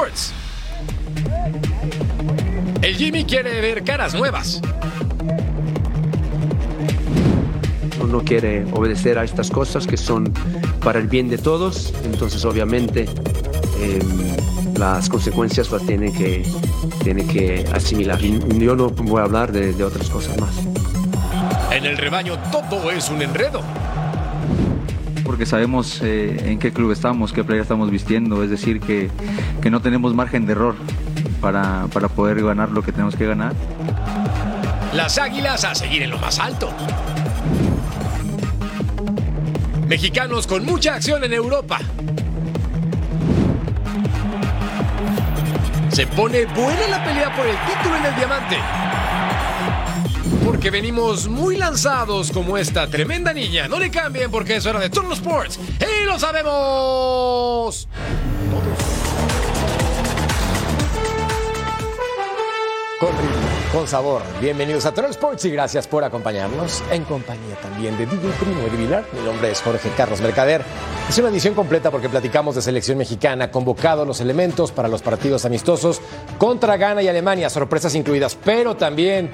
Sports. El Jimmy quiere ver caras nuevas. Uno quiere obedecer a estas cosas que son para el bien de todos, entonces obviamente eh, las consecuencias las tiene que, tiene que asimilar. Y yo no voy a hablar de, de otras cosas más. En el rebaño todo es un enredo. Porque sabemos eh, en qué club estamos, qué playa estamos vistiendo, es decir, que, que no tenemos margen de error para, para poder ganar lo que tenemos que ganar. Las águilas a seguir en lo más alto. Mexicanos con mucha acción en Europa. Se pone buena la pelea por el título en el diamante. Porque venimos muy lanzados como esta tremenda niña. No le cambien porque es hora de Turno Sports. ¡Y lo sabemos! Con ritmo, con sabor. Bienvenidos a Troll Sports y gracias por acompañarnos en compañía también de DJ Primo de Vilar. Mi nombre es Jorge Carlos Mercader. Es una edición completa porque platicamos de selección mexicana, convocados los elementos para los partidos amistosos contra Ghana y Alemania, sorpresas incluidas, pero también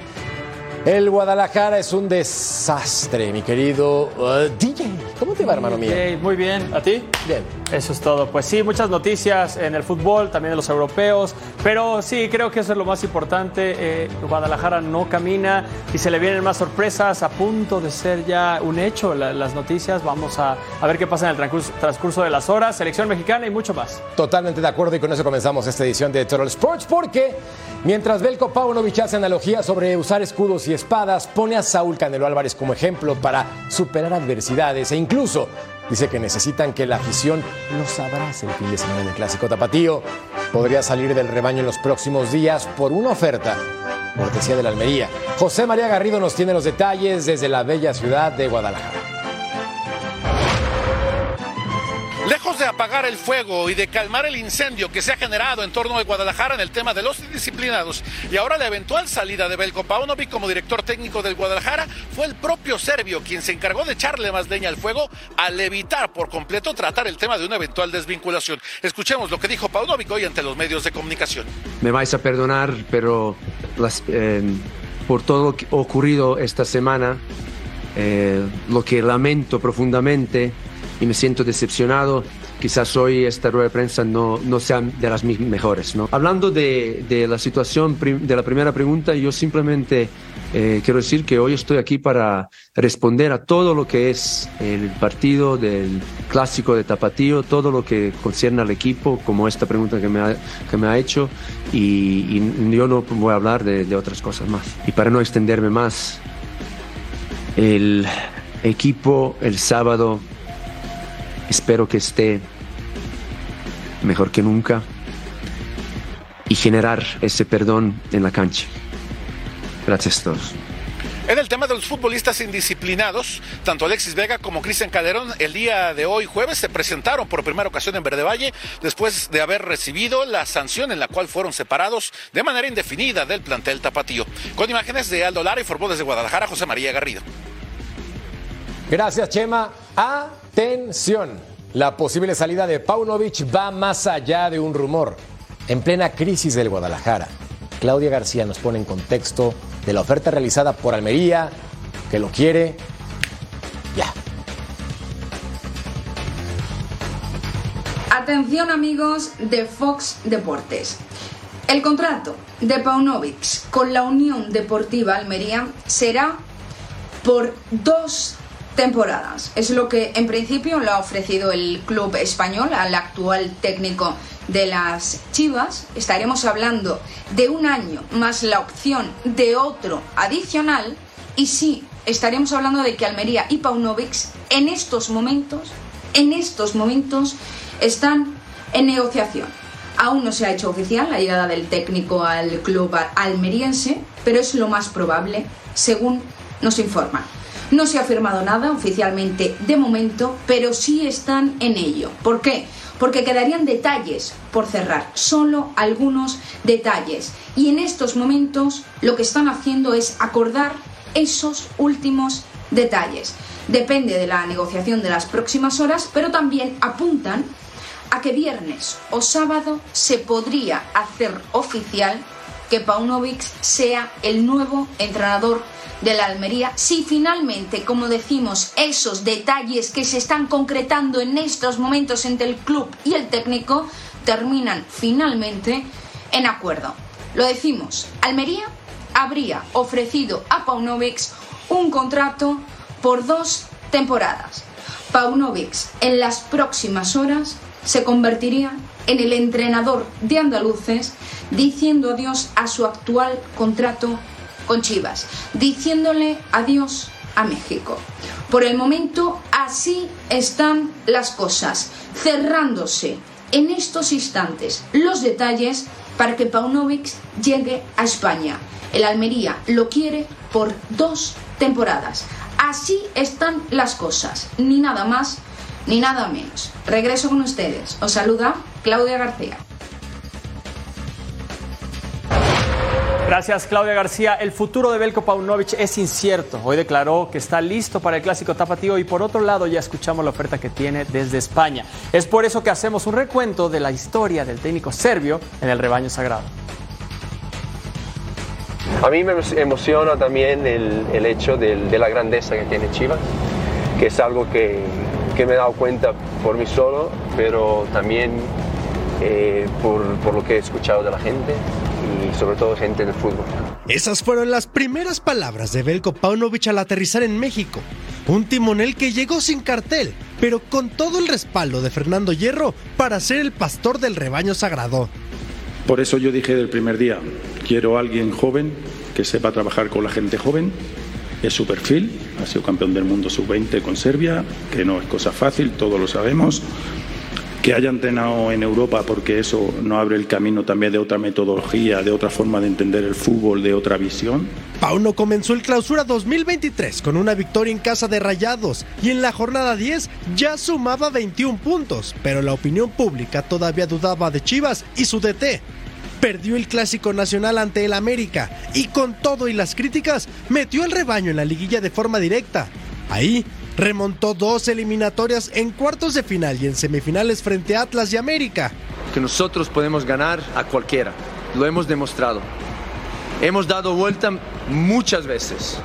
el Guadalajara es un desastre, mi querido uh, DJ. ¿Cómo te va, hermano mío? Ok, muy bien. ¿A ti? Bien. Eso es todo. Pues sí, muchas noticias en el fútbol, también de los europeos, pero sí, creo que eso es lo más importante. Eh, Guadalajara no camina y se le vienen más sorpresas, a punto de ser ya un hecho la- las noticias. Vamos a, a ver qué pasa en el transcurso, transcurso de las horas, selección mexicana y mucho más. Totalmente de acuerdo y con eso comenzamos esta edición de Troll Sports porque mientras Belko Paunovic hace analogía sobre usar escudos y espadas, pone a Saúl Canelo Álvarez como ejemplo para superar adversidades e incluso dice que necesitan que la afición los abrace el fin de semana en el Clásico Tapatío. Podría salir del rebaño en los próximos días por una oferta cortesía de la Almería. José María Garrido nos tiene los detalles desde la bella ciudad de Guadalajara. Lejos de apagar el fuego y de calmar el incendio que se ha generado en torno de Guadalajara en el tema de los indisciplinados y ahora la eventual salida de Belko Paunovic como director técnico del Guadalajara, fue el propio serbio quien se encargó de echarle más leña al fuego al evitar por completo tratar el tema de una eventual desvinculación. Escuchemos lo que dijo Paunovic hoy ante los medios de comunicación. Me vais a perdonar, pero eh, por todo lo ocurrido esta semana, eh, lo que lamento profundamente y me siento decepcionado, quizás hoy esta rueda de prensa no, no sea de las mejores. ¿no? Hablando de, de la situación de la primera pregunta, yo simplemente eh, quiero decir que hoy estoy aquí para responder a todo lo que es el partido del clásico de Tapatío, todo lo que concierne al equipo, como esta pregunta que me ha, que me ha hecho, y, y yo no voy a hablar de, de otras cosas más. Y para no extenderme más, el equipo el sábado espero que esté mejor que nunca y generar ese perdón en la cancha. Gracias a todos. En el tema de los futbolistas indisciplinados, tanto Alexis Vega como Cristian Calderón el día de hoy jueves se presentaron por primera ocasión en Verde Valle después de haber recibido la sanción en la cual fueron separados de manera indefinida del plantel tapatío. Con imágenes de Aldo Lara informó desde Guadalajara José María Garrido. Gracias, Chema. Atención. La posible salida de Paunovic va más allá de un rumor. En plena crisis del Guadalajara, Claudia García nos pone en contexto de la oferta realizada por Almería, que lo quiere ya. Atención amigos de Fox Deportes. El contrato de Paunovic con la Unión Deportiva Almería será por dos temporadas. Es lo que en principio le ha ofrecido el club español al actual técnico de las Chivas. Estaremos hablando de un año más la opción de otro adicional. Y sí, estaremos hablando de que Almería y Paunovic en estos momentos, en estos momentos, están en negociación. Aún no se ha hecho oficial la llegada del técnico al club almeriense, pero es lo más probable, según nos informan. No se ha firmado nada oficialmente de momento, pero sí están en ello. ¿Por qué? Porque quedarían detalles por cerrar, solo algunos detalles. Y en estos momentos lo que están haciendo es acordar esos últimos detalles. Depende de la negociación de las próximas horas, pero también apuntan a que viernes o sábado se podría hacer oficial que Paunovic sea el nuevo entrenador de la Almería si finalmente, como decimos, esos detalles que se están concretando en estos momentos entre el club y el técnico terminan finalmente en acuerdo. Lo decimos, Almería habría ofrecido a Paunovic un contrato por dos temporadas. Paunovic en las próximas horas se convertiría en el entrenador de andaluces diciendo adiós a su actual contrato con Chivas, diciéndole adiós a México. Por el momento así están las cosas, cerrándose en estos instantes los detalles para que Paunovic llegue a España. El Almería lo quiere por dos temporadas. Así están las cosas, ni nada más ni nada menos. Regreso con ustedes. Os saluda Claudia García. Gracias, Claudia García. El futuro de Belko Paunovic es incierto. Hoy declaró que está listo para el clásico tapatío y por otro lado ya escuchamos la oferta que tiene desde España. Es por eso que hacemos un recuento de la historia del técnico serbio en el rebaño sagrado. A mí me emociona también el, hecho de, la grandeza que tiene Chivas, que es algo que, que me he dado cuenta por mí solo, pero también eh, por, por lo que he escuchado de la gente y sobre todo gente del fútbol. Esas fueron las primeras palabras de Belko Paunovic al aterrizar en México. Un timonel que llegó sin cartel, pero con todo el respaldo de Fernando Hierro para ser el pastor del rebaño sagrado. Por eso yo dije del primer día, quiero a alguien joven que sepa trabajar con la gente joven. Es su perfil, ha sido campeón del mundo sub-20 con Serbia, que no es cosa fácil, todos lo sabemos que haya entrenado en Europa porque eso no abre el camino también de otra metodología, de otra forma de entender el fútbol, de otra visión. Pauno comenzó el clausura 2023 con una victoria en casa de Rayados y en la jornada 10 ya sumaba 21 puntos, pero la opinión pública todavía dudaba de Chivas y su DT. Perdió el clásico nacional ante el América y con todo y las críticas metió el rebaño en la liguilla de forma directa. Ahí remontó dos eliminatorias en cuartos de final y en semifinales frente a Atlas y América. Que nosotros podemos ganar a cualquiera, lo hemos demostrado. Hemos dado vuelta muchas veces.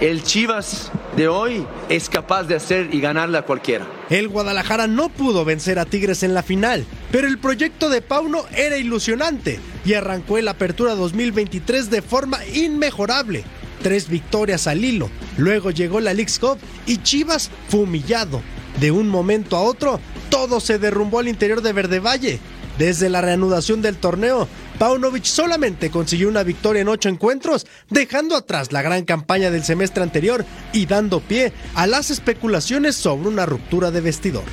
El Chivas de hoy es capaz de hacer y ganarle a cualquiera. El Guadalajara no pudo vencer a Tigres en la final, pero el proyecto de Pauno era ilusionante y arrancó el Apertura 2023 de forma inmejorable tres victorias al hilo. Luego llegó la League's Cup y Chivas fue humillado. De un momento a otro, todo se derrumbó al interior de Verde Valle. Desde la reanudación del torneo, Paunovic solamente consiguió una victoria en ocho encuentros, dejando atrás la gran campaña del semestre anterior y dando pie a las especulaciones sobre una ruptura de vestidor.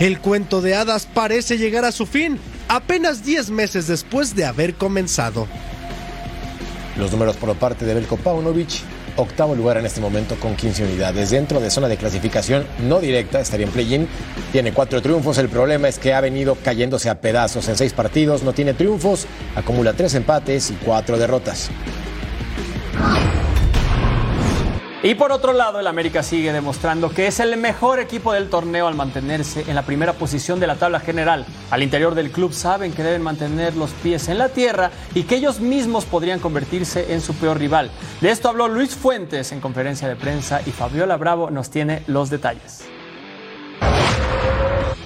El cuento de hadas parece llegar a su fin, apenas 10 meses después de haber comenzado. Los números por parte de Belko Paunovic, octavo lugar en este momento con 15 unidades. Dentro de zona de clasificación no directa, estaría en play-in. Tiene cuatro triunfos. El problema es que ha venido cayéndose a pedazos en seis partidos. No tiene triunfos, acumula tres empates y cuatro derrotas. Y por otro lado, el América sigue demostrando que es el mejor equipo del torneo al mantenerse en la primera posición de la tabla general. Al interior del club saben que deben mantener los pies en la tierra y que ellos mismos podrían convertirse en su peor rival. De esto habló Luis Fuentes en conferencia de prensa y Fabiola Bravo nos tiene los detalles.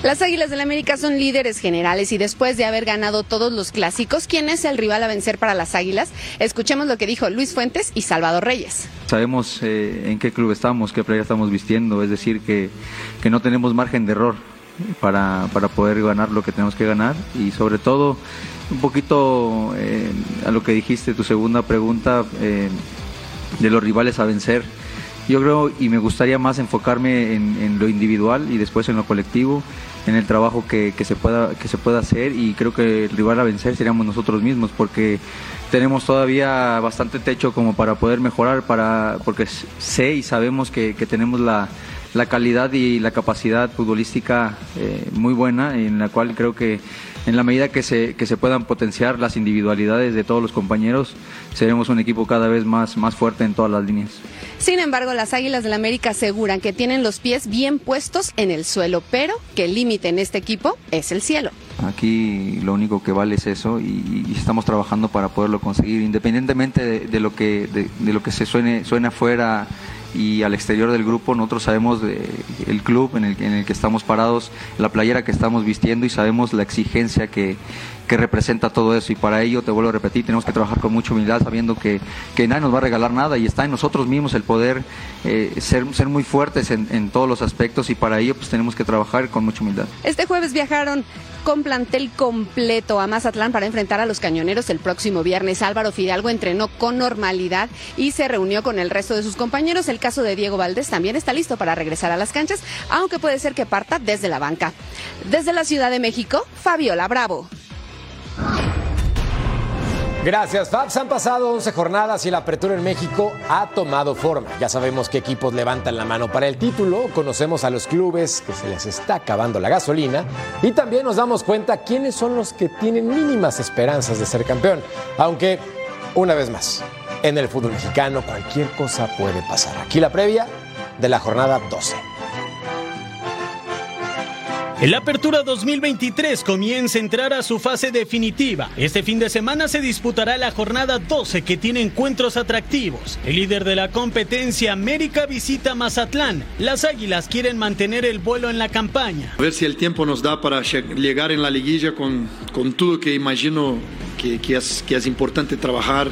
Las Águilas del la América son líderes generales y después de haber ganado todos los clásicos, ¿quién es el rival a vencer para las Águilas? Escuchemos lo que dijo Luis Fuentes y Salvador Reyes. Sabemos eh, en qué club estamos, qué playa estamos vistiendo, es decir, que, que no tenemos margen de error para, para, poder ganar lo que tenemos que ganar y sobre todo un poquito eh, a lo que dijiste, tu segunda pregunta eh, de los rivales a vencer. Yo creo y me gustaría más enfocarme en, en, lo individual y después en lo colectivo, en el trabajo que, que, se pueda, que se pueda hacer y creo que el rival a vencer seríamos nosotros mismos porque tenemos todavía bastante techo como para poder mejorar, para, porque sé y sabemos que, que tenemos la, la, calidad y la capacidad futbolística eh, muy buena en la cual creo que en la medida que se, que se puedan potenciar las individualidades de todos los compañeros, seremos un equipo cada vez más, más fuerte en todas las líneas. Sin embargo, las Águilas del la América aseguran que tienen los pies bien puestos en el suelo, pero que el límite en este equipo es el cielo. Aquí lo único que vale es eso y, y estamos trabajando para poderlo conseguir, independientemente de, de lo que de, de, lo que se suene suene afuera y al exterior del grupo nosotros sabemos de, el club en el, en el que estamos parados, la playera que estamos vistiendo y sabemos la exigencia que, que representa todo eso y para ello, te vuelvo a repetir, tenemos que trabajar con mucha humildad sabiendo que, que nadie nos va a regalar nada y está en nosotros mismos el poder eh, ser, ser muy fuertes en, en todos los aspectos y para ello pues tenemos que trabajar con mucha humildad. Este jueves viajaron con plantel completo a Mazatlán para enfrentar a los cañoneros el próximo viernes. Álvaro Fidalgo entrenó con normalidad y se reunió con el resto de sus compañeros. El caso de Diego Valdés también está listo para regresar a las canchas, aunque puede ser que parta desde la banca. Desde la Ciudad de México, Fabiola Bravo. Gracias, Fabs. Han pasado 11 jornadas y la apertura en México ha tomado forma. Ya sabemos qué equipos levantan la mano para el título, conocemos a los clubes que se les está acabando la gasolina y también nos damos cuenta quiénes son los que tienen mínimas esperanzas de ser campeón. Aunque, una vez más, en el fútbol mexicano cualquier cosa puede pasar. Aquí la previa de la jornada 12. El Apertura 2023 comienza a entrar a su fase definitiva. Este fin de semana se disputará la jornada 12 que tiene encuentros atractivos. El líder de la competencia, América, visita Mazatlán. Las Águilas quieren mantener el vuelo en la campaña. A ver si el tiempo nos da para llegar en la liguilla con, con todo que imagino que, que, es, que es importante trabajar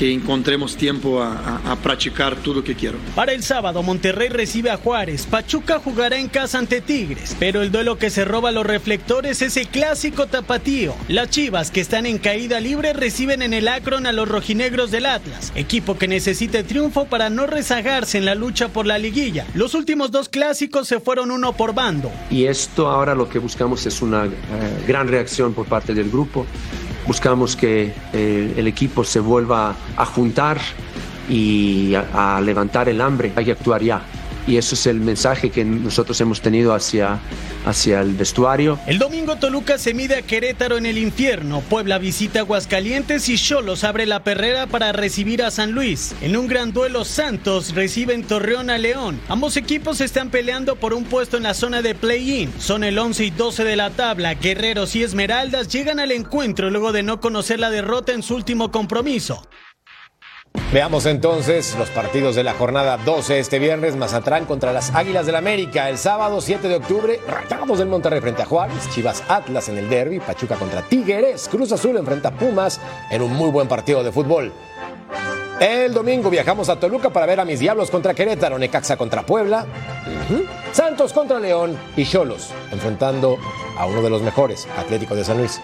que encontremos tiempo a, a, a, practicar todo lo que quiero. Para el sábado, Monterrey recibe a Juárez. Pachuca jugará en casa ante Tigres. Pero el duelo que se roba los reflectores es el clásico tapatío. Las Chivas, que están en caída libre, reciben en el Akron a los rojinegros del Atlas. Equipo que necesita triunfo para no rezagarse en la lucha por la liguilla. Los últimos dos clásicos se fueron uno por bando. Y esto ahora lo que buscamos es una eh, gran reacción por parte del grupo buscamos que eh, el equipo se vuelva a juntar y a, a, levantar el hambre. Hay que actuar ya. Y eso es el mensaje que nosotros hemos tenido hacia, hacia el vestuario. El domingo Toluca se mide a Querétaro en el infierno. Puebla visita Aguascalientes y Cholos abre la perrera para recibir a San Luis. En un gran duelo Santos recibe en Torreón a León. Ambos equipos están peleando por un puesto en la zona de play-in. Son el 11 y 12 de la tabla. Guerreros y Esmeraldas llegan al encuentro luego de no conocer la derrota en su último compromiso. Veamos entonces los partidos de la jornada 12 este viernes. Mazatlán contra las Águilas del América. El sábado 7 de octubre, Rayados del Monterrey frente a Juárez. Chivas Atlas en el derby. Pachuca contra Tigres. Cruz Azul enfrenta a Pumas en un muy buen partido de fútbol. El domingo viajamos a Toluca para ver a mis Diablos contra Querétaro, Necaxa contra Puebla. Santos contra León y Cholos, enfrentando a uno de los mejores, Atlético de San Luis.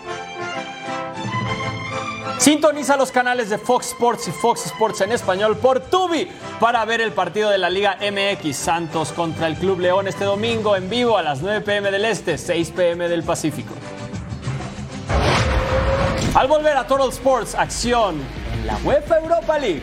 Sintoniza los canales de Fox Sports y Fox Sports en español por Tubi para ver el partido de la Liga MX Santos contra el Club León este domingo en vivo a las 9 pm del Este, 6 pm del Pacífico. Al volver a Total Sports, acción en la UEFA Europa League.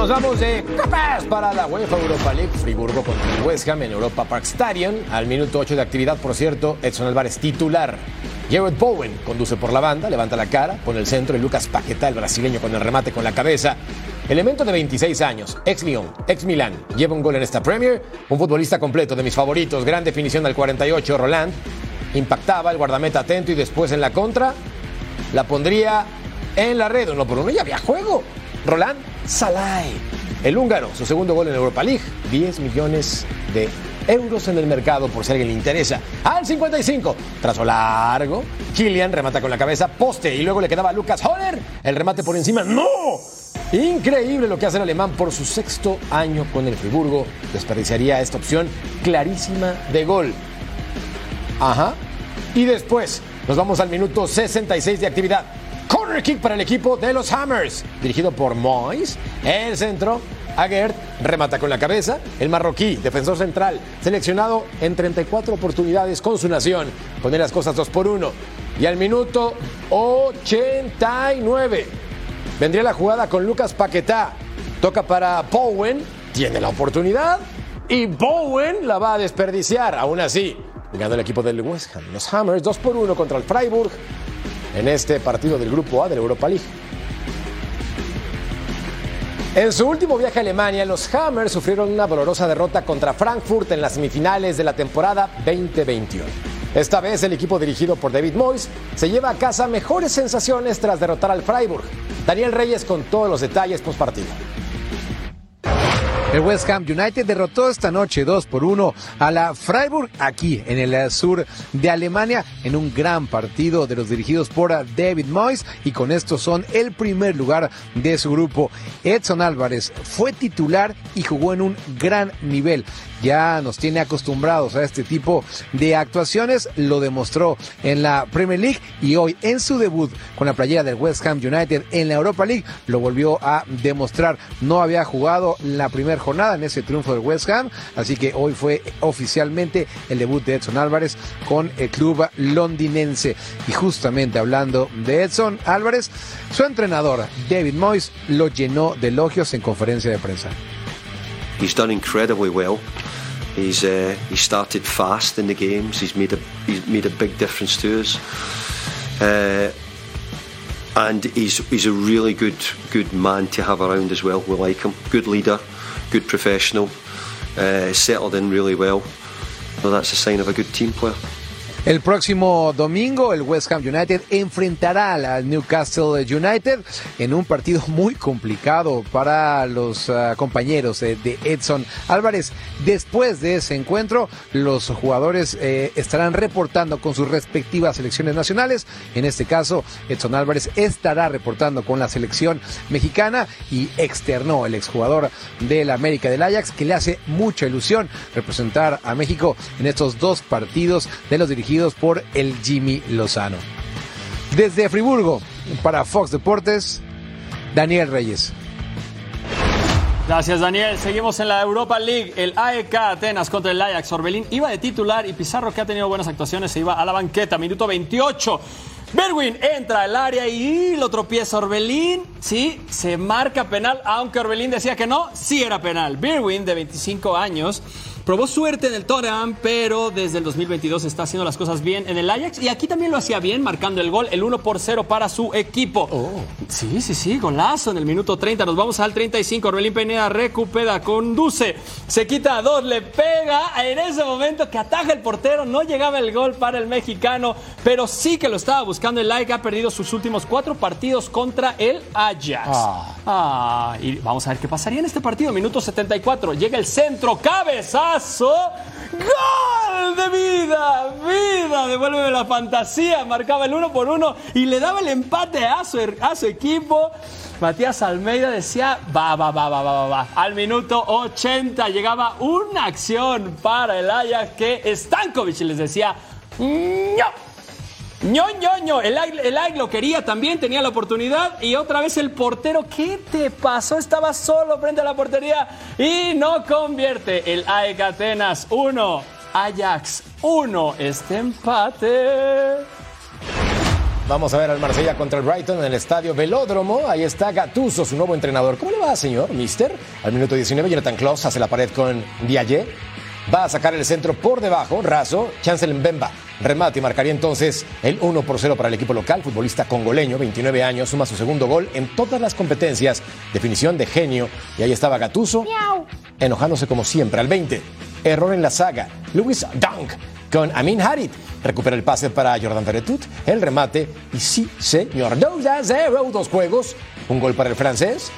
Nos vamos de copas para la UEFA Europa League. Friburgo contra el West Ham en Europa Park Stadium. Al minuto 8 de actividad, por cierto, Edson Álvarez titular. Jared Bowen conduce por la banda, levanta la cara, pone el centro y Lucas Paquetá, el brasileño, con el remate con la cabeza. Elemento de 26 años, ex Lyon, ex Milán, lleva un gol en esta Premier. Un futbolista completo de mis favoritos, gran definición al 48, Roland. Impactaba el guardameta atento y después en la contra la pondría en la red. Uno por uno ya había juego. Roland Salai, el húngaro, su segundo gol en Europa League, 10 millones de euros en el mercado por si alguien le interesa. Al 55, trazo largo, Kylian remata con la cabeza, poste y luego le quedaba a Lucas Holler, el remate por encima, ¡no! Increíble lo que hace el alemán por su sexto año con el Friburgo, desperdiciaría esta opción clarísima de gol. Ajá. Y después nos vamos al minuto 66 de actividad. Corner kick para el equipo de los Hammers, dirigido por Moyes. El centro, Aguert remata con la cabeza. El marroquí, defensor central, seleccionado en 34 oportunidades con su nación. Pone las cosas 2 por 1. Y al minuto 89 vendría la jugada con Lucas Paquetá. Toca para Bowen, tiene la oportunidad y Bowen la va a desperdiciar. Aún así, Gana el equipo del West Ham. Los Hammers 2 por 1 contra el Freiburg en este partido del Grupo A de la Europa League. En su último viaje a Alemania, los Hammers sufrieron una dolorosa derrota contra Frankfurt en las semifinales de la temporada 2021. Esta vez el equipo dirigido por David Moyes se lleva a casa mejores sensaciones tras derrotar al Freiburg. Daniel Reyes con todos los detalles post partido. El West Ham United derrotó esta noche 2 por 1 a la Freiburg aquí en el sur de Alemania en un gran partido de los dirigidos por David Moyes y con esto son el primer lugar de su grupo. Edson Álvarez fue titular y jugó en un gran nivel ya nos tiene acostumbrados a este tipo de actuaciones, lo demostró en la Premier League y hoy en su debut con la playera del West Ham United en la Europa League lo volvió a demostrar. No había jugado la primera jornada en ese triunfo del West Ham, así que hoy fue oficialmente el debut de Edson Álvarez con el club londinense. Y justamente hablando de Edson Álvarez, su entrenador David Moyes lo llenó de elogios en conferencia de prensa. He's done incredibly well. He's uh, he started fast in the games. He's made a he's made a big difference to us. Uh, and he's he's a really good good man to have around as well. We like him. Good leader, good professional. Uh, settled in really well. So that's a sign of a good team player. El próximo domingo el West Ham United enfrentará al Newcastle United en un partido muy complicado para los uh, compañeros de Edson Álvarez. Después de ese encuentro, los jugadores eh, estarán reportando con sus respectivas selecciones nacionales. En este caso, Edson Álvarez estará reportando con la selección mexicana y externó el exjugador del América del Ajax que le hace mucha ilusión representar a México en estos dos partidos de los por el Jimmy Lozano. Desde Friburgo, para Fox Deportes, Daniel Reyes. Gracias, Daniel. Seguimos en la Europa League. El AEK Atenas contra el Ajax. Orbelín iba de titular y Pizarro, que ha tenido buenas actuaciones, se iba a la banqueta. Minuto 28. Berwin entra al área y lo tropieza Orbelín. Sí, se marca penal, aunque Orbelín decía que no, sí era penal. Berwin, de 25 años, probó suerte en el Tottenham, pero desde el 2022 está haciendo las cosas bien en el Ajax y aquí también lo hacía bien, marcando el gol, el 1 por 0 para su equipo. Sí, sí, sí, golazo en el minuto 30. Nos vamos al 35. Orbelín Pineda recupera, conduce, se quita a dos, le pega en ese momento que ataja el portero. No llegaba el gol para el mexicano, pero sí que lo estaba buscando. El Ajax ha perdido sus últimos cuatro partidos contra el Ajax. Ah, y vamos a ver qué pasaría en este partido. Minuto 74. Llega el centro, ¡Gol de vida! ¡Vida! Devuélveme la fantasía. Marcaba el uno por uno y le daba el empate a su, a su equipo. Matías Almeida decía, va, va, va, va, va, va. Al minuto 80 llegaba una acción para el Ajax que Stankovic les decía, no. Ño, ño, ño. El AEK el AEK lo quería también, tenía la oportunidad. Y otra vez el portero, ¿qué te pasó? Estaba solo frente a la portería y no convierte. El AEK Atenas 1, Ajax 1. Este empate. Vamos a ver al Marsella contra el Brighton en el estadio Velódromo. Ahí está Gattuso, su nuevo entrenador. ¿Cómo le va, señor, mister? Al minuto 19, Jonathan Klaus hace la pared con Diaye. Va a sacar el centro por debajo, raso, Chancel Mbemba. Remate y marcaría entonces el 1 por 0 para el equipo local. Futbolista congoleño, 29 años, suma su segundo gol en todas las competencias. Definición de genio. Y ahí estaba Gattuso, enojándose como siempre. Al 20, error en la saga. Luis Dunk con Amin Harit. Recupera el pase para Jordan Ferretut, el remate y sí, señor, 2 a 0, dos juegos, un gol para el francés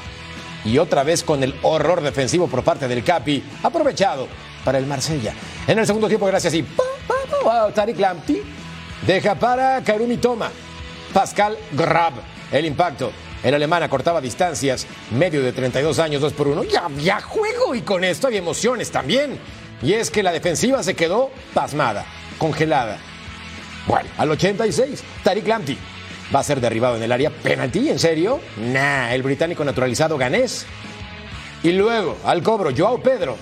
y otra vez con el horror defensivo por parte del Capi, aprovechado para el Marsella. En el segundo tiempo, gracias y Tariq Lamptey deja para Karumi Toma, Pascal Grab, el impacto. El alemán acortaba distancias, medio de 32 años, 2 por 1. Ya había juego y con esto hay emociones también. Y es que la defensiva se quedó pasmada, congelada. Bueno, al 86, Tariq Lamptey va a ser derribado en el área. ¿Penalti? ¿En serio? Nah, el británico naturalizado ganés. Y luego, al cobro, Joao Pedro.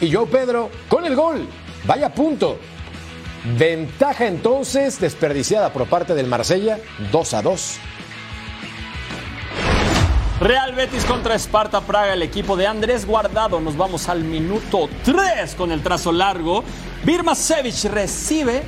Y Joao Pedro con el gol. Vaya punto. Ventaja entonces desperdiciada por parte del Marsella, 2 a 2. Real Betis contra Esparta Praga, el equipo de Andrés Guardado. Nos vamos al minuto 3 con el trazo largo. Birma Sevic recibe,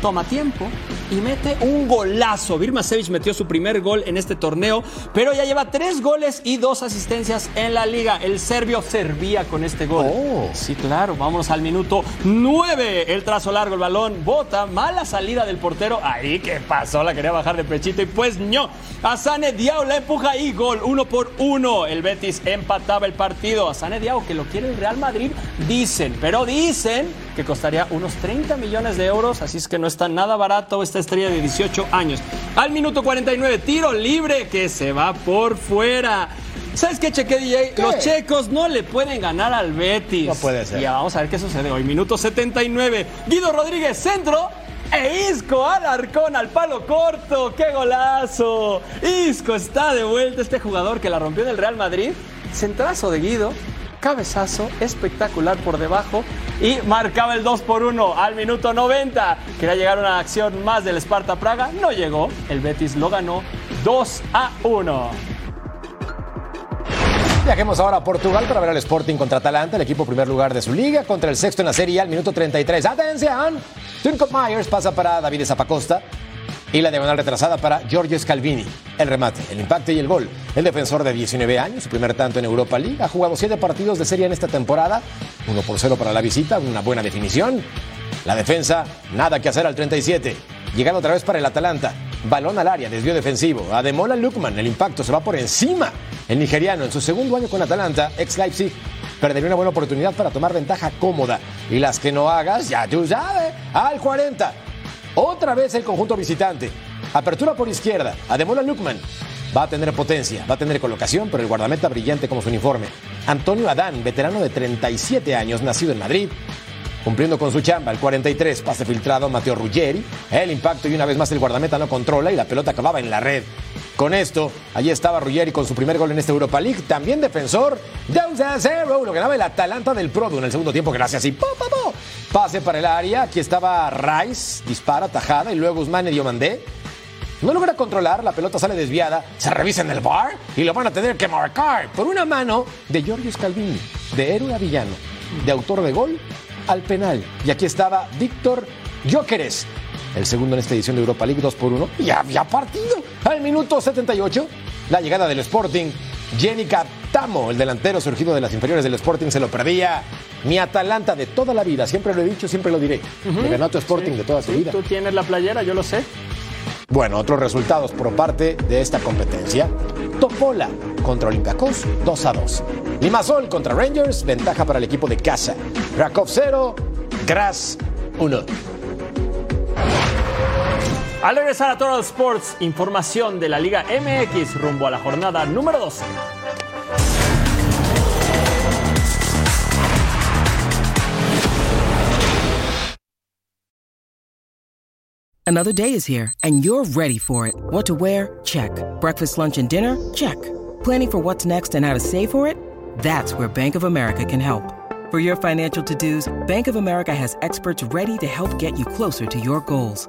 toma tiempo y mete un golazo. Birma Sevic metió su primer gol en este torneo, pero ya lleva tres goles y dos asistencias en la liga. El serbio servía con este gol. Sí, claro, vámonos al minuto 9. El trazo largo, el balón bota, mala salida del portero. Ahí, ¿qué pasó? La quería bajar de pechito y pues no. Asane Diao la empuja y gol, uno por uno. El Betis empataba el partido. Asane Diao, que lo quiere el Real Madrid, dicen, pero dicen que costaría unos 30 millones de euros, así es que no está nada barato esta estrella de 18 años. Al minuto 49, tiro libre que se va por fuera. ¿Sabes qué, Cheque DJ? Los checos no le pueden ganar al Betis. No puede ser. Ya vamos a ver qué sucede hoy. Minuto 79. Guido Rodríguez, centro. E Isco Alarcón al palo corto. ¡Qué golazo! Isco está de vuelta. Este jugador que la rompió en el Real Madrid. Centrazo de Guido. Cabezazo espectacular por debajo. Y marcaba el 2 por 1 al minuto 90. Quería llegar una acción más del Sparta Praga. No llegó. El Betis lo ganó 2 a 1. Viajemos ahora a Portugal para ver al Sporting contra Atalanta, el equipo primer lugar de su liga, contra el sexto en la serie al minuto 33. ¡Atención! Tunco Myers pasa para David Zapacosta y la diagonal retrasada para Giorgio Scalvini. El remate, el impacto y el gol. El defensor de 19 años, su primer tanto en Europa League, ha jugado 7 partidos de serie en esta temporada. 1 por 0 para la visita, una buena definición. La defensa, nada que hacer al 37. Llegando otra vez para el Atalanta. Balón al área, desvío defensivo. Ademola Lukman, el impacto se va por encima. El nigeriano, en su segundo año con Atalanta, ex Leipzig, perdería una buena oportunidad para tomar ventaja cómoda. Y las que no hagas, ya tú sabes, al 40. Otra vez el conjunto visitante. Apertura por izquierda. Ademola Lukman. Va a tener potencia, va a tener colocación, pero el guardameta brillante como su uniforme. Antonio Adán, veterano de 37 años, nacido en Madrid, cumpliendo con su chamba. El 43, pase filtrado Mateo Ruggeri. El impacto y una vez más el guardameta no controla y la pelota acababa en la red. Con esto, allí estaba Ruggeri con su primer gol en esta Europa League. También defensor. 2 a 0. Lo ganaba el Atalanta del Prodo en el segundo tiempo. Gracias y po. Pase para el área. Aquí estaba Rice. Dispara, tajada. Y luego Usmane Diomandé. No logra controlar, la pelota sale desviada, se revisa en el bar y lo van a tener que marcar por una mano de Giorgio Scalvini, de héroe a villano, de autor de gol al penal. Y aquí estaba Víctor Jóqueres, el segundo en esta edición de Europa League 2 por 1 y había partido. Al minuto 78, la llegada del Sporting, Jenny Tamo, el delantero surgido de las inferiores del Sporting, se lo perdía. Mi Atalanta de toda la vida, siempre lo he dicho, siempre lo diré. Le ganó a tu Sporting de toda su vida. Tú tienes la playera, yo lo sé. Bueno, otros resultados por parte de esta competencia. Topola contra Olympiacos 2 a 2. Limasol contra Rangers, ventaja para el equipo de casa. Rakov 0, Graz 1. Al regresar a Total Sports, información de la Liga MX rumbo a la jornada número 12. Another day is here, and you're ready for it. What to wear? Check. Breakfast, lunch, and dinner? Check. Planning for what's next and how to save for it? That's where Bank of America can help. For your financial to dos, Bank of America has experts ready to help get you closer to your goals.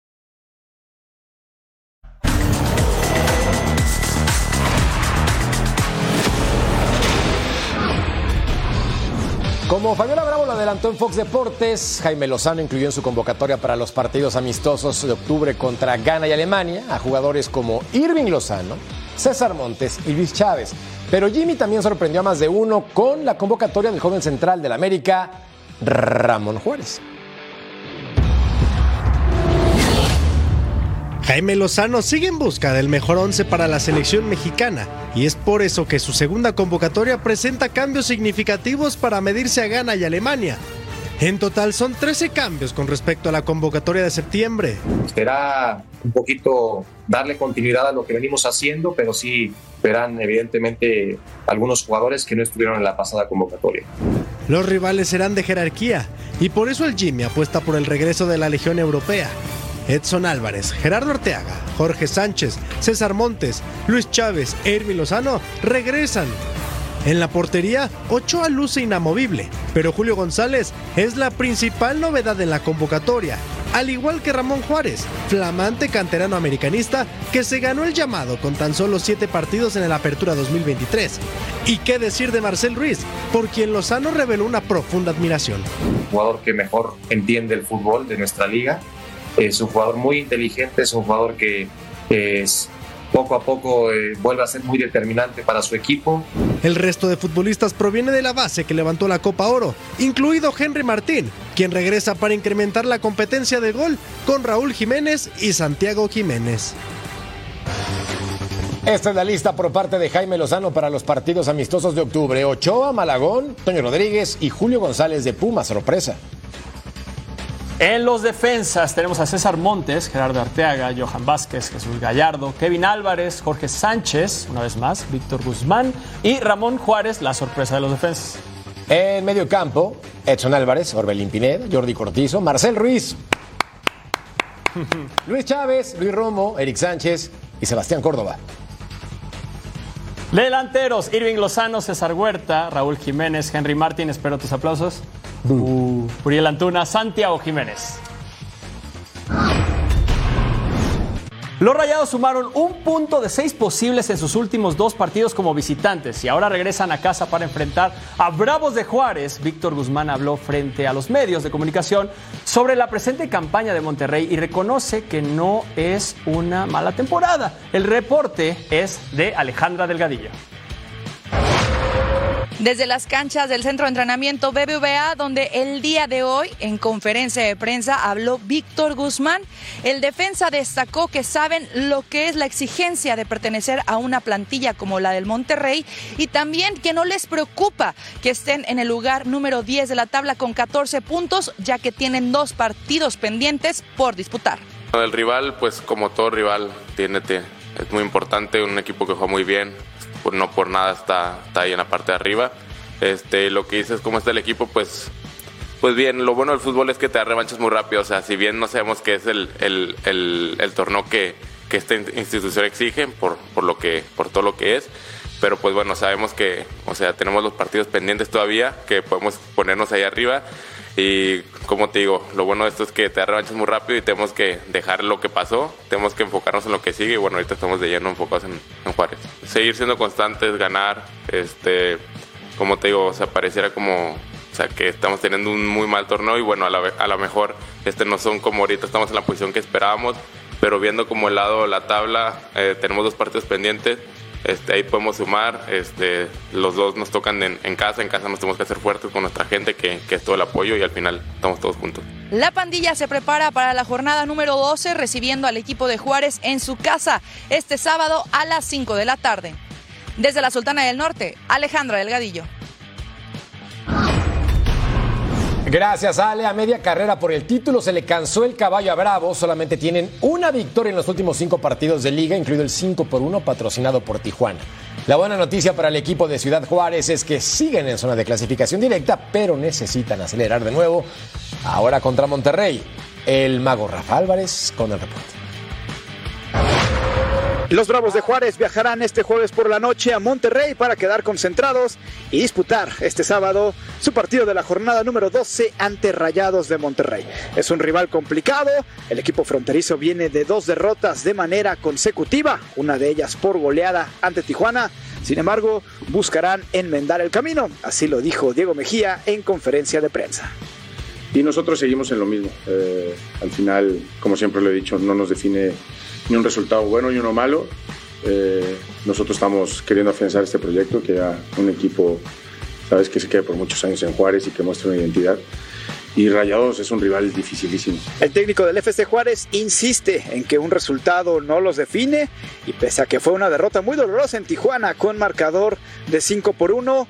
Como Fabiola Bravo lo adelantó en Fox Deportes, Jaime Lozano incluyó en su convocatoria para los partidos amistosos de octubre contra Ghana y Alemania a jugadores como Irving Lozano, César Montes y Luis Chávez. Pero Jimmy también sorprendió a más de uno con la convocatoria del joven central del América, Ramón Juárez. Jaime Lozano sigue en busca del mejor once para la selección mexicana y es por eso que su segunda convocatoria presenta cambios significativos para medirse a Ghana y Alemania. En total son 13 cambios con respecto a la convocatoria de septiembre. Será un poquito darle continuidad a lo que venimos haciendo, pero sí verán evidentemente algunos jugadores que no estuvieron en la pasada convocatoria. Los rivales serán de jerarquía y por eso el Jimmy apuesta por el regreso de la Legión Europea. Edson Álvarez, Gerardo Arteaga, Jorge Sánchez, César Montes, Luis Chávez e Irvi Lozano regresan. En la portería, Ochoa luce inamovible, pero Julio González es la principal novedad en la convocatoria, al igual que Ramón Juárez, flamante canterano americanista que se ganó el llamado con tan solo siete partidos en el Apertura 2023. Y qué decir de Marcel Ruiz, por quien Lozano reveló una profunda admiración. jugador que mejor entiende el fútbol de nuestra liga, es un jugador muy inteligente, es un jugador que es, poco a poco eh, vuelve a ser muy determinante para su equipo. El resto de futbolistas proviene de la base que levantó la Copa Oro, incluido Henry Martín, quien regresa para incrementar la competencia de gol con Raúl Jiménez y Santiago Jiménez. Esta es la lista por parte de Jaime Lozano para los partidos amistosos de octubre. Ochoa, Malagón, Toño Rodríguez y Julio González de Puma, sorpresa. En los defensas tenemos a César Montes, Gerardo Arteaga, Johan Vázquez, Jesús Gallardo, Kevin Álvarez, Jorge Sánchez, una vez más, Víctor Guzmán y Ramón Juárez, la sorpresa de los defensas. En medio campo, Edson Álvarez, Orbelín Pineda, Jordi Cortizo, Marcel Ruiz, Luis Chávez, Luis Romo, Eric Sánchez y Sebastián Córdoba. Delanteros, Irving Lozano, César Huerta, Raúl Jiménez, Henry Martín, espero tus aplausos. Uh, Uriel Antuna, Santiago Jiménez. Los Rayados sumaron un punto de seis posibles en sus últimos dos partidos como visitantes y ahora regresan a casa para enfrentar a Bravos de Juárez. Víctor Guzmán habló frente a los medios de comunicación sobre la presente campaña de Monterrey y reconoce que no es una mala temporada. El reporte es de Alejandra Delgadillo. Desde las canchas del centro de entrenamiento BBVA, donde el día de hoy, en conferencia de prensa, habló Víctor Guzmán. El defensa destacó que saben lo que es la exigencia de pertenecer a una plantilla como la del Monterrey y también que no les preocupa que estén en el lugar número 10 de la tabla con 14 puntos, ya que tienen dos partidos pendientes por disputar. El rival, pues como todo rival, tiene, es muy importante, un equipo que juega muy bien, no por nada está, está ahí en la parte de arriba. Este, lo que dices, cómo está el equipo, pues, pues bien, lo bueno del fútbol es que te da revanchas muy rápido. O sea, si bien no sabemos qué es el, el, el, el torneo que, que, esta institución exige por, por, lo que, por todo lo que es, pero pues bueno, sabemos que, o sea, tenemos los partidos pendientes todavía, que podemos ponernos ahí arriba. Y como te digo, lo bueno de esto es que te da revanchas muy rápido y tenemos que dejar lo que pasó, tenemos que enfocarnos en lo que sigue y bueno, ahorita estamos de lleno enfocados en, en Juárez. Seguir siendo constantes, ganar, este, como te digo, o sea, pareciera como, o sea, que estamos teniendo un muy mal torneo y bueno, a, la, a lo mejor este, no son como ahorita estamos en la posición que esperábamos, pero viendo como el lado de la tabla, eh, tenemos dos partidos pendientes, este, ahí podemos sumar, este, los dos nos tocan en, casa, en casa nos tenemos que hacer fuertes con nuestra gente, que, que, es todo el apoyo y al final estamos todos juntos. La pandilla se prepara para la jornada número 12, recibiendo al equipo de Juárez en su casa este sábado a las 5 de la tarde. Desde la Sultana del Norte, Alejandra Delgadillo. Gracias, Ale. A media carrera por el título se le cansó el caballo a Bravo. Solamente tienen una victoria en los últimos cinco partidos de liga, incluido el 5 por 1 patrocinado por Tijuana. La buena noticia para el equipo de Ciudad Juárez es que siguen en zona de clasificación directa, pero necesitan acelerar de nuevo. Ahora contra Monterrey. El mago Rafa Álvarez con el reporte. Los Bravos de Juárez viajarán este jueves por la noche a Monterrey para quedar concentrados y disputar este sábado su partido de la jornada número 12 ante Rayados de Monterrey. Es un rival complicado, el equipo fronterizo viene de dos derrotas de manera consecutiva, una de ellas por goleada ante Tijuana. Sin embargo, buscarán enmendar el camino, así lo dijo Diego Mejía en conferencia de prensa. Y nosotros seguimos en lo mismo. Eh, al final, como siempre lo he dicho, no nos define ni un resultado bueno ni uno malo. Eh, nosotros estamos queriendo afianzar este proyecto, que era un equipo, sabes, que se quede por muchos años en Juárez y que muestre una identidad. Y Rayados es un rival dificilísimo. El técnico del FC Juárez insiste en que un resultado no los define y pese a que fue una derrota muy dolorosa en Tijuana con marcador de 5 por 1,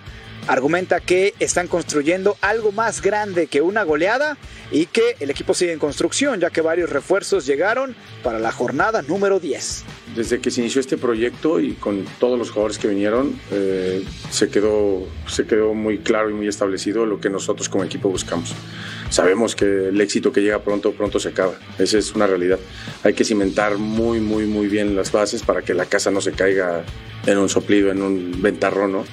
argumenta que están construyendo algo más grande que una goleada y que el equipo sigue en construcción ya que varios refuerzos llegaron para la jornada número 10. Desde que se inició este proyecto y con todos los jugadores que vinieron, eh, se, quedó, se quedó muy claro y muy establecido lo que nosotros como equipo buscamos. Sabemos que el éxito que llega pronto, pronto se acaba. Esa es una realidad. Hay que cimentar muy, muy, muy bien las bases para que la casa no se caiga en un soplido, en un ventarrón, ¿no?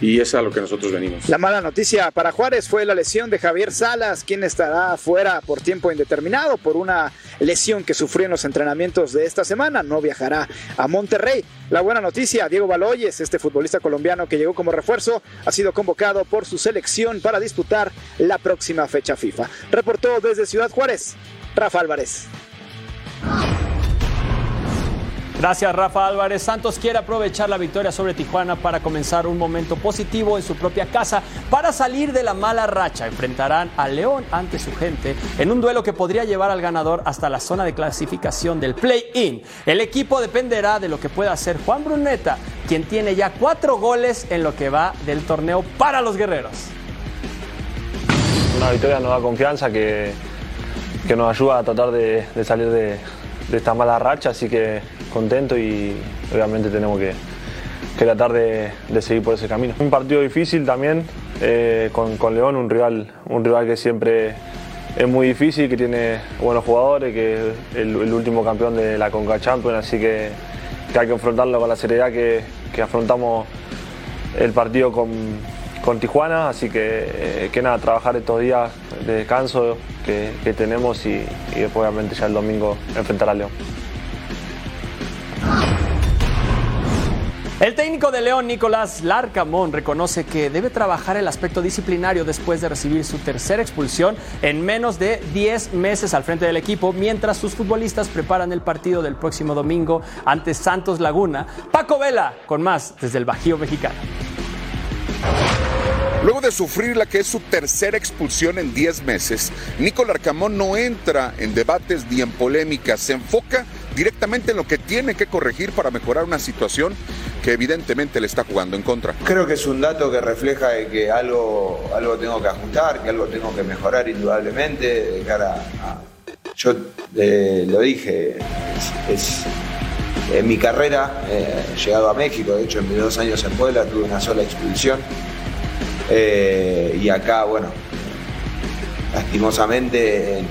Y es a lo que nosotros venimos. La mala noticia para Juárez fue la lesión de Javier Salas, quien estará fuera por tiempo indeterminado por una lesión que sufrió en los entrenamientos de esta semana. No viajará a Monterrey. La buena noticia, Diego Baloyes, este futbolista colombiano que llegó como refuerzo, ha sido convocado por su selección para disputar la próxima fecha FIFA. Reportó desde Ciudad Juárez, Rafa Álvarez. Gracias Rafa Álvarez. Santos quiere aprovechar la victoria sobre Tijuana para comenzar un momento positivo en su propia casa para salir de la mala racha. Enfrentarán a León ante su gente en un duelo que podría llevar al ganador hasta la zona de clasificación del play-in. El equipo dependerá de lo que pueda hacer Juan Bruneta, quien tiene ya cuatro goles en lo que va del torneo para los guerreros. Una victoria nos da confianza que, que nos ayuda a tratar de, salir de, de esta mala racha, así que contento y obviamente tenemos que, tratar de, seguir por ese camino. Un partido difícil también eh, con, León, un rival, un rival que siempre es muy difícil, que tiene buenos jugadores, que es el, último campeón de la Conca Champions, así que, hay que afrontarlo con la seriedad que, afrontamos el partido con, Tijuana, así que, que nada, trabajar estos días de descanso que, tenemos y después obviamente ya el domingo enfrentar a León. El técnico de León, Nicolás Larcamón, reconoce que debe trabajar el aspecto disciplinario después de recibir su tercera expulsión en menos de 10 meses al frente del equipo, mientras sus futbolistas preparan el partido del próximo domingo ante Santos Laguna. Paco Vela, con más desde el Bajío Mexicano. Luego de sufrir la que es su tercera expulsión en 10 meses, Nicolás Larcamón no entra en debates ni en polémicas, se enfoca directamente en lo que tiene que corregir para mejorar una situación que evidentemente le está jugando en contra. Creo que es un dato que refleja que algo, algo tengo que ajustar, que algo tengo que mejorar indudablemente de cara a... Yo eh, lo dije, es, en mi carrera, eh, llegado a México, de hecho en mis dos años en Puebla tuve una sola expulsión. Eh, y acá, bueno, lastimosamente en,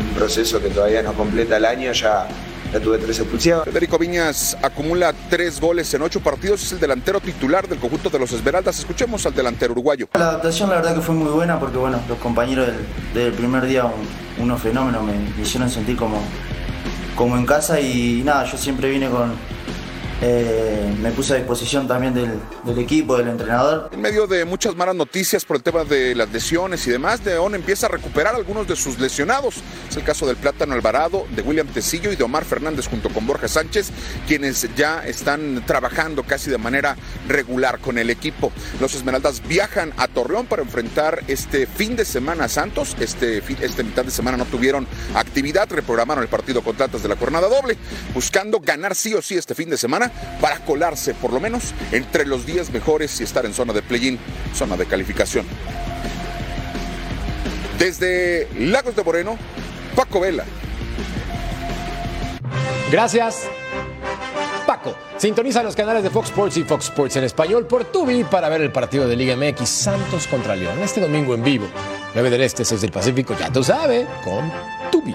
un proceso que todavía no completa el año ya ya tuve tres expulsiones. Federico Viñas acumula tres goles en ocho partidos, es el delantero titular del conjunto de los Esmeraldas. Escuchemos al delantero uruguayo. La adaptación la verdad que fue muy buena porque bueno, los compañeros del, primer día, unos fenómenos, me, hicieron sentir como, como en casa y nada, yo siempre vine con eh, me puse a disposición también del, equipo, del entrenador. En medio de muchas malas noticias por el tema de las lesiones y demás, León empieza a recuperar algunos de sus lesionados. Es el caso del Plátano Alvarado, de William Tecillo y de Omar Fernández junto con Borja Sánchez, quienes ya están trabajando casi de manera regular con el equipo. Los Esmeraldas viajan a Torreón para enfrentar este fin de semana a Santos. Este, este mitad de semana no tuvieron actividad, reprogramaron el partido con Atlas de la jornada doble, buscando ganar sí o sí este fin de semana para colarse por lo menos entre los 10 mejores y estar en zona de play-in, zona de calificación. Desde Lagos de Moreno, Paco Vela. Gracias. Paco, sintoniza los canales de Fox Sports y Fox Sports en español por Tubi para ver el partido de Liga MX Santos contra León este domingo en vivo. 9 del Este, 6 del Pacífico, ya tú sabes, con Tubi.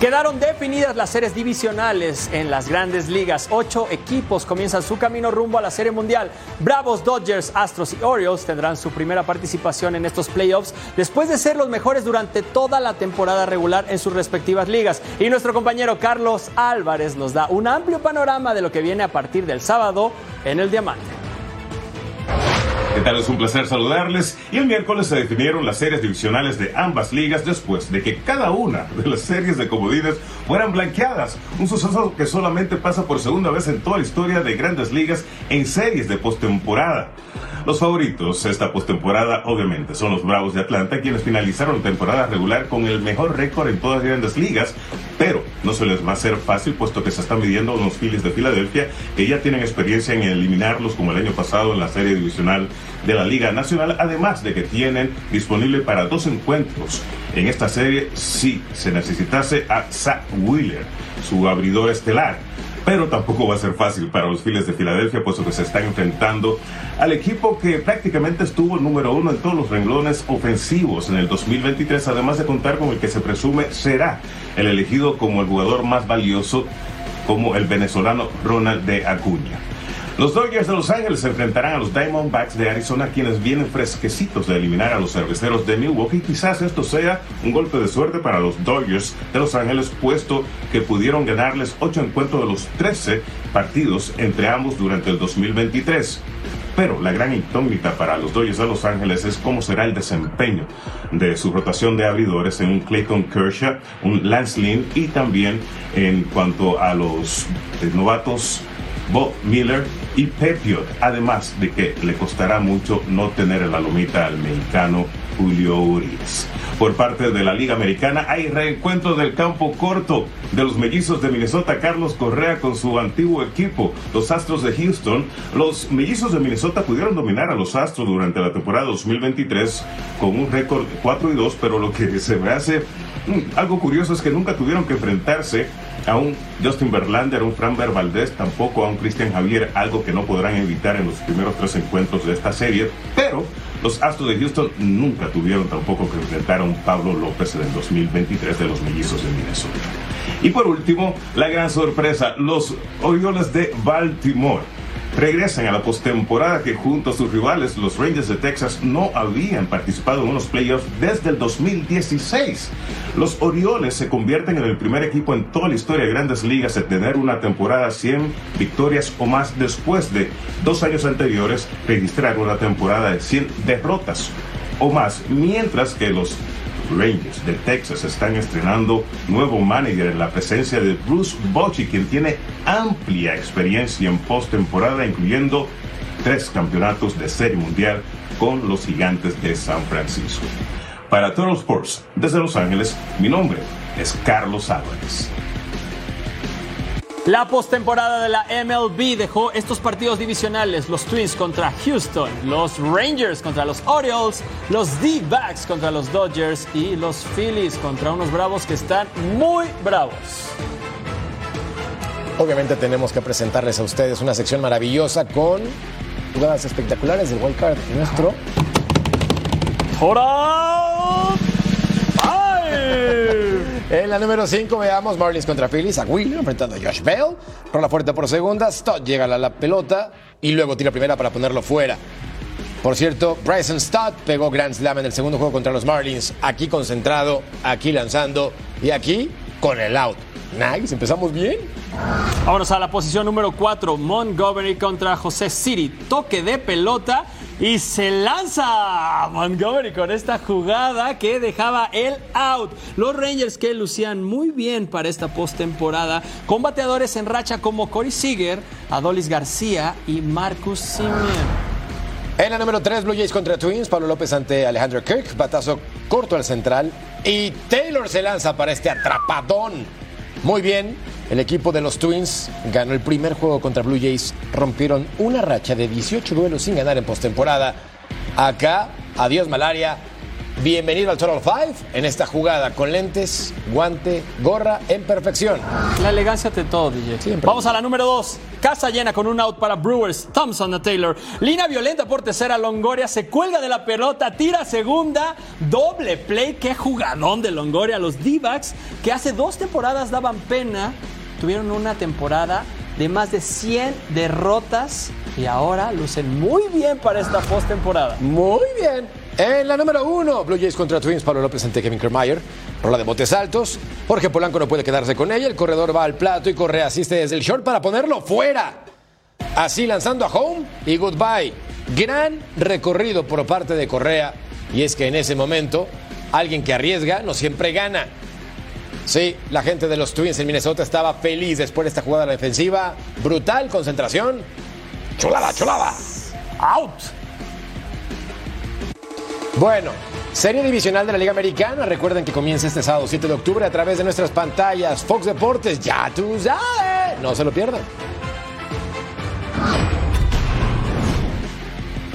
Quedaron definidas las series divisionales en las grandes ligas. Ocho equipos comienzan su camino rumbo a la Serie Mundial. Bravos, Dodgers, Astros y Orioles tendrán su primera participación en estos playoffs después de ser los mejores durante toda la temporada regular en sus respectivas ligas. Y nuestro compañero Carlos Álvarez nos da un amplio panorama de lo que viene a partir del sábado en el Diamante. ¿Qué tal? Es un placer saludarles. Y el miércoles se definieron las series divisionales de ambas ligas después de que cada una de las series de comodines fueran blanqueadas. Un suceso que solamente pasa por segunda vez en toda la historia de grandes ligas en series de postemporada. Los favoritos esta postemporada obviamente son los Bravos de Atlanta, quienes finalizaron la temporada regular con el mejor récord en todas las grandes ligas, pero no se les va a ser fácil puesto que se están midiendo los Phillies de Filadelfia, que ya tienen experiencia en eliminarlos como el año pasado en la serie divisional de la Liga Nacional, además de que tienen disponible para dos encuentros en esta serie si se necesitase a Zach Wheeler, su abridor estelar pero tampoco va a ser fácil para los Phillies de Filadelfia, puesto que se están enfrentando al equipo que prácticamente estuvo número uno en todos los renglones ofensivos en el 2023, además de contar con el que se presume será el elegido como el jugador más valioso, como el venezolano Ronald de Acuña. Los Dodgers de Los Ángeles se enfrentarán a los Diamondbacks de Arizona, quienes vienen fresquecitos de eliminar a los cerveceros de Milwaukee. Quizás esto sea un golpe de suerte para los Dodgers de Los Ángeles, puesto que pudieron ganarles 8 encuentros de los 13 partidos entre ambos durante el 2023. Pero la gran incógnita para los Dodgers de Los Ángeles es cómo será el desempeño de su rotación de abridores en un Clayton Kershaw, un Lance Lynn y también en cuanto a los novatos Bob Miller y Pepiot, además de que le costará mucho no tener en la lomita al mexicano Julio Urias. Por parte de la Liga Americana hay reencuentro del campo corto de los mellizos de Minnesota, Carlos Correa con su antiguo equipo, los Astros de Houston. Los mellizos de Minnesota pudieron dominar a los Astros durante la temporada 2023 con un récord 4 y 2, pero lo que se me hace mm, algo curioso es que nunca tuvieron que enfrentarse a un Justin Verlander, un Framber Valdez, tampoco a un Cristian Javier, algo que no podrán evitar en los primeros tres encuentros de esta serie, pero los Astros de Houston nunca tuvieron tampoco que enfrentar a un Pablo López en el 2023 de los Mellizos de Minnesota. Y por último, la gran sorpresa, los Orioles de Baltimore regresan a la postemporada que junto a sus rivales, los Rangers de Texas, no habían participado en unos playoffs desde el 2016. Los Orioles se convierten en el primer equipo en toda la historia de grandes ligas en tener una temporada 100 victorias o más después de dos años anteriores registrar una temporada de 100 derrotas o más, mientras que los Rangers de Texas están estrenando nuevo manager en la presencia de Bruce Bochy, quien tiene amplia experiencia en postemporada, incluyendo tres campeonatos de Serie Mundial con los Gigantes de San Francisco. Para Total Sports, desde Los Ángeles, mi nombre es Carlos Álvarez. La postemporada de la MLB dejó estos partidos divisionales: los Twins contra Houston, los Rangers contra los Orioles, los D-Backs contra los Dodgers y los Phillies contra unos Bravos que están muy bravos. Obviamente tenemos que presentarles a ustedes una sección maravillosa con jugadas espectaculares del Wild Card nuestro. ¡Hora! En la número 5 veamos Marlins contra Phillies. A Wheeler enfrentando a Josh Bell. Rola fuerte por segunda. Stott llega a la pelota y luego tira primera para ponerlo fuera. Por cierto, Bryson Stott pegó Grand Slam en el segundo juego contra los Marlins. Aquí concentrado, aquí lanzando y aquí con el out. Nice, empezamos bien. Vámonos a la posición número 4. Montgomery contra José City. Toque de pelota y se lanza Montgomery con esta jugada que dejaba el out. Los Rangers que lucían muy bien para esta postemporada, con bateadores en racha como Corey Seager, Adolis García y Marcus Simeon. En la número 3, Blue Jays contra Twins, Pablo López ante Alejandro Kirk, batazo corto al central y Taylor se lanza para este atrapadón. Muy bien, el equipo de los Twins ganó el primer juego contra Blue Jays, rompieron una racha de 18 duelos sin ganar en postemporada. Acá, adiós malaria, Bienvenido al Total Five en esta jugada con lentes, guante, gorra en perfección. La elegancia de todo, DJ. Vamos a la número 2. Casa llena con un out para Brewers. Thompson a Taylor. Línea violenta por tercera. Longoria se cuelga de la pelota, tira segunda. Doble play. Qué jugadón de Longoria. Los D-backs que hace dos temporadas daban pena. Tuvieron una temporada de más de 100 derrotas y ahora lucen muy bien para esta postemporada. Muy bien. En la número uno, Blue Jays contra Twins, Pablo López ante Kevin Kiermaier. Rola de botes altos. Jorge Polanco no puede quedarse con ella. El corredor va al plato y Correa asiste desde el short para ponerlo fuera. Así lanzando a home y goodbye. Gran recorrido por parte de Correa. Y es que en ese momento, alguien que arriesga no siempre gana. Sí, la gente de los Twins en Minnesota estaba feliz después de esta jugada la defensiva. Brutal concentración. Chulada, chulada. Out. Bueno, serie divisional de la Liga Americana. Recuerden que comienza este sábado 7 de octubre a través de nuestras pantallas. Fox Deportes, ya tú sabes. No se lo pierdan.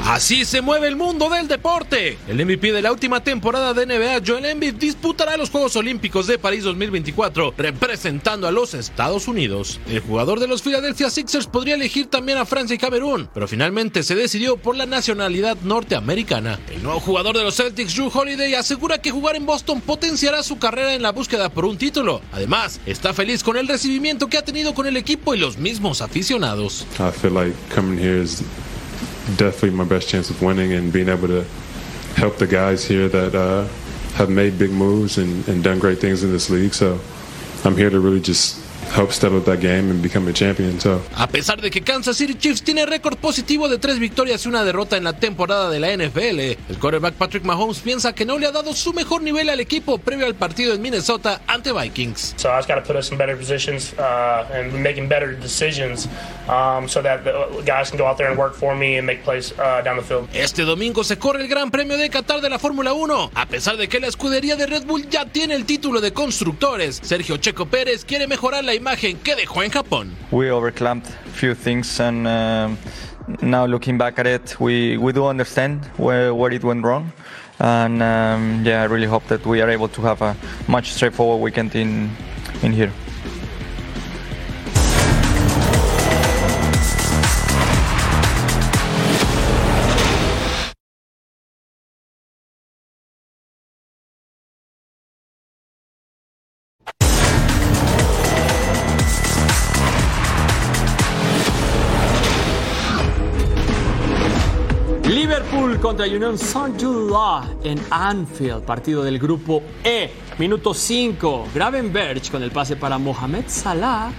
Así se mueve el mundo del deporte. El MVP de la última temporada de NBA, Joel Embiid, disputará los Juegos Olímpicos de París 2024 representando a los Estados Unidos. El jugador de los Philadelphia Sixers podría elegir también a Francia y Camerún, pero finalmente se decidió por la nacionalidad norteamericana. El nuevo jugador de los Celtics, Drew Holiday, asegura que jugar en Boston potenciará su carrera en la búsqueda por un título. Además, está feliz con el recibimiento que ha tenido con el equipo y los mismos aficionados. I feel like coming here is definitely my best chance of winning and being able to help the guys here that uh, have made big moves and, and done great things in this league. So I'm here to really just help step up that game and become a champion. So. A pesar de que Kansas City Chiefs tiene récord positivo de tres victorias y una derrota en la temporada de la NFL, el quarterback Patrick Mahomes piensa que no le ha dado su mejor nivel al equipo previo al partido en Minnesota ante Vikings. So I just got to put us in better positions uh, and making better decisions um, so that the guys can go out there and work for me and make plays uh, down the field. Este domingo se corre el Gran Premio de Qatar de la Fórmula 1. A pesar de que la escudería de Red Bull ya tiene el título de constructores, Sergio Checo Pérez quiere mejorar la imagen que dejó en Japón. We overclamped few things and um, now looking back at it, we, we do understand where, where it went wrong. And um, yeah, I really hope that we are able to have a much straightforward weekend in, in here. Contra Unión Saint-Gilloise en Anfield, partido del grupo E. Minuto 5, Gravenberch con el pase para Mohamed Salah.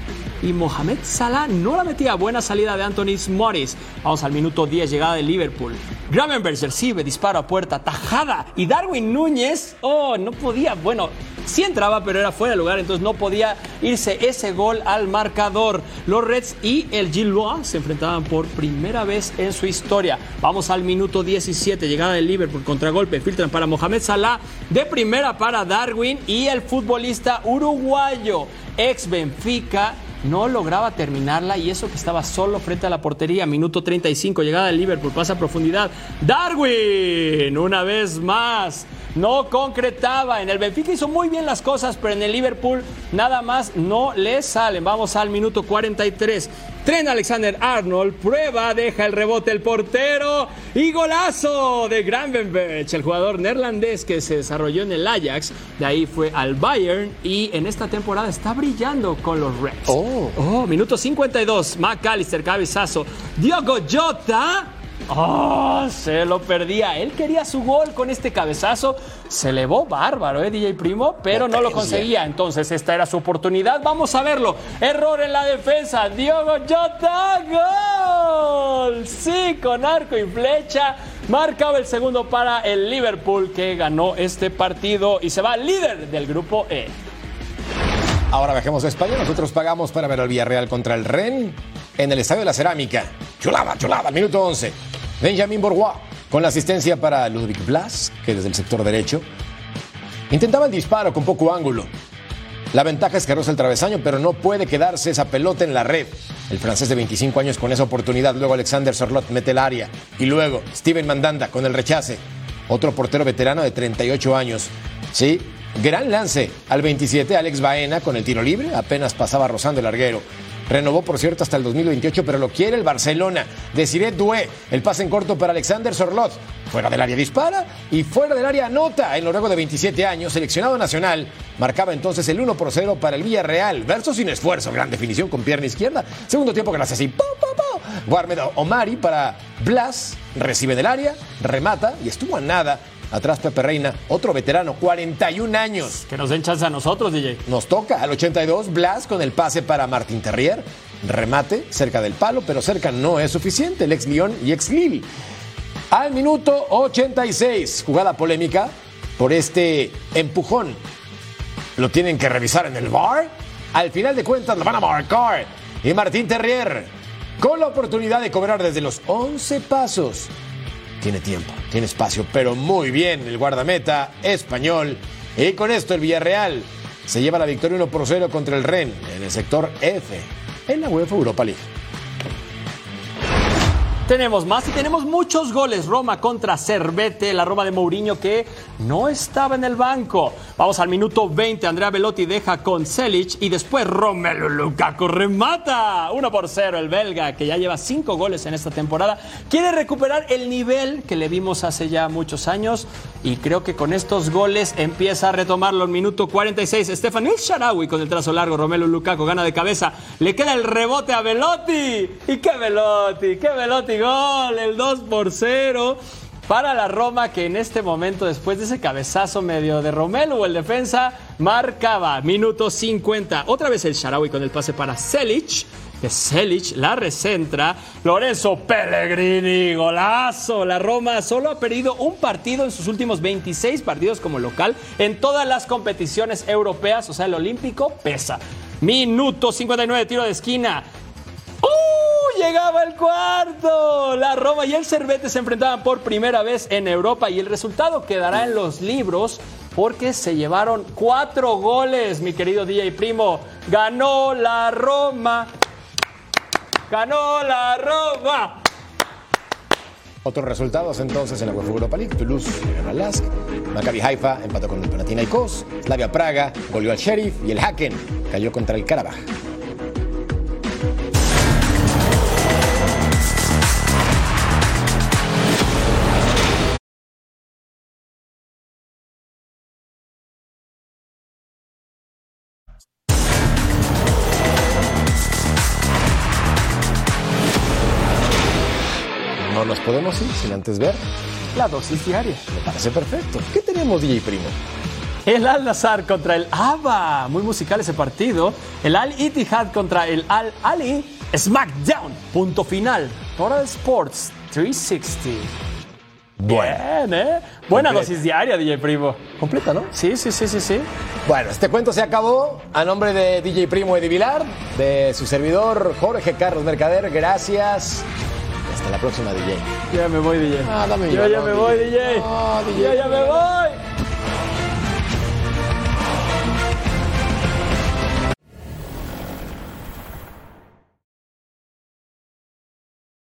Y Mohamed Salah no la metía. Buena salida de Anthony Morris. Vamos al minuto 10, llegada de Liverpool. Gravenberch recibe, disparo a puerta, tajada. Y Darwin Núñez, oh, no podía. Bueno, sí entraba, pero era fuera de lugar, entonces no podía irse ese gol al marcador. Los Reds y el Gillois se enfrentaban por primera vez en su historia. Vamos al minuto 17, llegada de Liverpool, contragolpe, filtran para Mohamed Salah, de primera para Darwin y el futbolista uruguayo, ex Benfica, no lograba terminarla y eso que estaba solo frente a la portería. Minuto 35, llegada del Liverpool, pasa a profundidad. Darwin, una vez más. No concretaba. En el Benfica hizo muy bien las cosas, pero en el Liverpool nada más no le salen. Vamos al minuto 43. Tren Alexander Arnold, prueba, deja el rebote el portero y golazo de Gravenberch, el jugador neerlandés que se desarrolló en el Ajax, de ahí fue al Bayern y en esta temporada está brillando con los Reds. Oh, oh minuto 52, McAllister, cabezazo, Diogo Jota Oh, se lo perdía. Él quería su gol con este cabezazo. Se elevó bárbaro, ¿eh, DJ Primo? Pero no lo conseguía. Entonces, esta era su oportunidad. Vamos a verlo. Error en la defensa. Diogo Jota. ¡Gol! Sí, con arco y flecha. Marcaba el segundo para el Liverpool que ganó este partido y se va líder del grupo E. Ahora viajemos a España. Nosotros pagamos para ver al Villarreal contra el Ren en el Estadio de la Cerámica. Chulada, chulada, minuto 11. Benjamin Bourgois con la asistencia para Ludwig Blas, que desde el sector derecho intentaba el disparo con poco ángulo. La ventaja es que roza el travesaño, pero no puede quedarse esa pelota en la red. El francés de 25 años con esa oportunidad, luego Alexander Sorlot mete el área y luego Steven Mandanda con el rechace. Otro portero veterano de 38 años. Sí, gran lance al 27 Alex Baena con el tiro libre, apenas pasaba rozando el larguero. Renovó, por cierto, hasta el 2028, pero lo quiere el Barcelona. Desiree Doué, el pase en corto para Alexander Sorlot. Fuera del área dispara y fuera del área anota. El noruego de 27 años, seleccionado nacional, marcaba entonces el 1 por 0 para el Villarreal. Verso sin esfuerzo, gran definición con pierna izquierda. Segundo tiempo que así. ¡Pum, pum, Guarmed Omari para Blas, recibe del área, remata y estuvo a nada Atrás Pepe Reina, otro veterano, 41 años. Que nos den chance a nosotros, DJ. Nos toca al 82, Blas con el pase para Martín Terrier. Remate cerca del palo, pero cerca no es suficiente. El ex Lyon y ex Lille. Al minuto 86, jugada polémica por este empujón. Lo tienen que revisar en el bar. Al final de cuentas lo van a marcar. Y Martín Terrier, con la oportunidad de cobrar desde los 11 pasos, tiene tiempo, tiene espacio, pero muy bien el guardameta español. Y con esto el Villarreal se lleva la victoria 1 por 0 contra el Ren en el sector F en la UEFA Europa League. Tenemos más y tenemos muchos goles. Roma contra Cervete, la Roma de Mourinho que no estaba en el banco. Vamos al minuto 20. Andrea Velotti deja con Selic y después Romelu Lukaku remata. 1 por 0 el belga que ya lleva 5 goles en esta temporada. Quiere recuperar el nivel que le vimos hace ya muchos años y creo que con estos goles empieza a retomarlo. En minuto 46. Stefan Sharawi con el trazo largo. Romelu Lukaku gana de cabeza. Le queda el rebote a Velotti. ¿Y qué Velotti? ¿Qué Velotti? Gol, el 2 por 0 para la Roma que en este momento, después de ese cabezazo medio de Romelu, el defensa, marcaba minuto 50. Otra vez el Sharawi con el pase para Selic. Que Selic la recentra. Lorenzo Pellegrini, golazo. La Roma solo ha perdido un partido en sus últimos 26 partidos como local en todas las competiciones europeas. O sea, el olímpico pesa. Minuto 59, tiro de esquina. ¡Uh! Llegaba el cuarto. La Roma y el Cervete se enfrentaban por primera vez en Europa y el resultado quedará en los libros porque se llevaron cuatro goles, mi querido DJ Primo. Ganó la Roma. Ganó la Roma. Otros resultados entonces en la UEFA Europa League. Toulouse ganó al Lask. Maccabi Haifa empató con el Panathinaikos. Slavia Praga goleó al Sheriff. Y el Haken cayó contra el Karabaj. Ir sin antes ver La dosis diaria. Me parece perfecto. ¿Qué tenemos, DJ Primo? El Al Nazar contra el ABA. Muy musical ese partido. El Al Ittihad contra el Al Ali. SmackDown. Punto final. Total Sports 360. Bien, ¿eh? Buena Completa. dosis diaria, DJ Primo. Completa, ¿no? Sí, sí, sí, sí, sí. Bueno, este cuento se acabó. A nombre de DJ Primo de Vilar, de su servidor Jorge Carlos Mercader, gracias. Hasta la próxima, DJ. Ya me voy, DJ. Ah, dame Yo ya no, me DJ. voy, DJ. No, DJ. Yo ya me voy.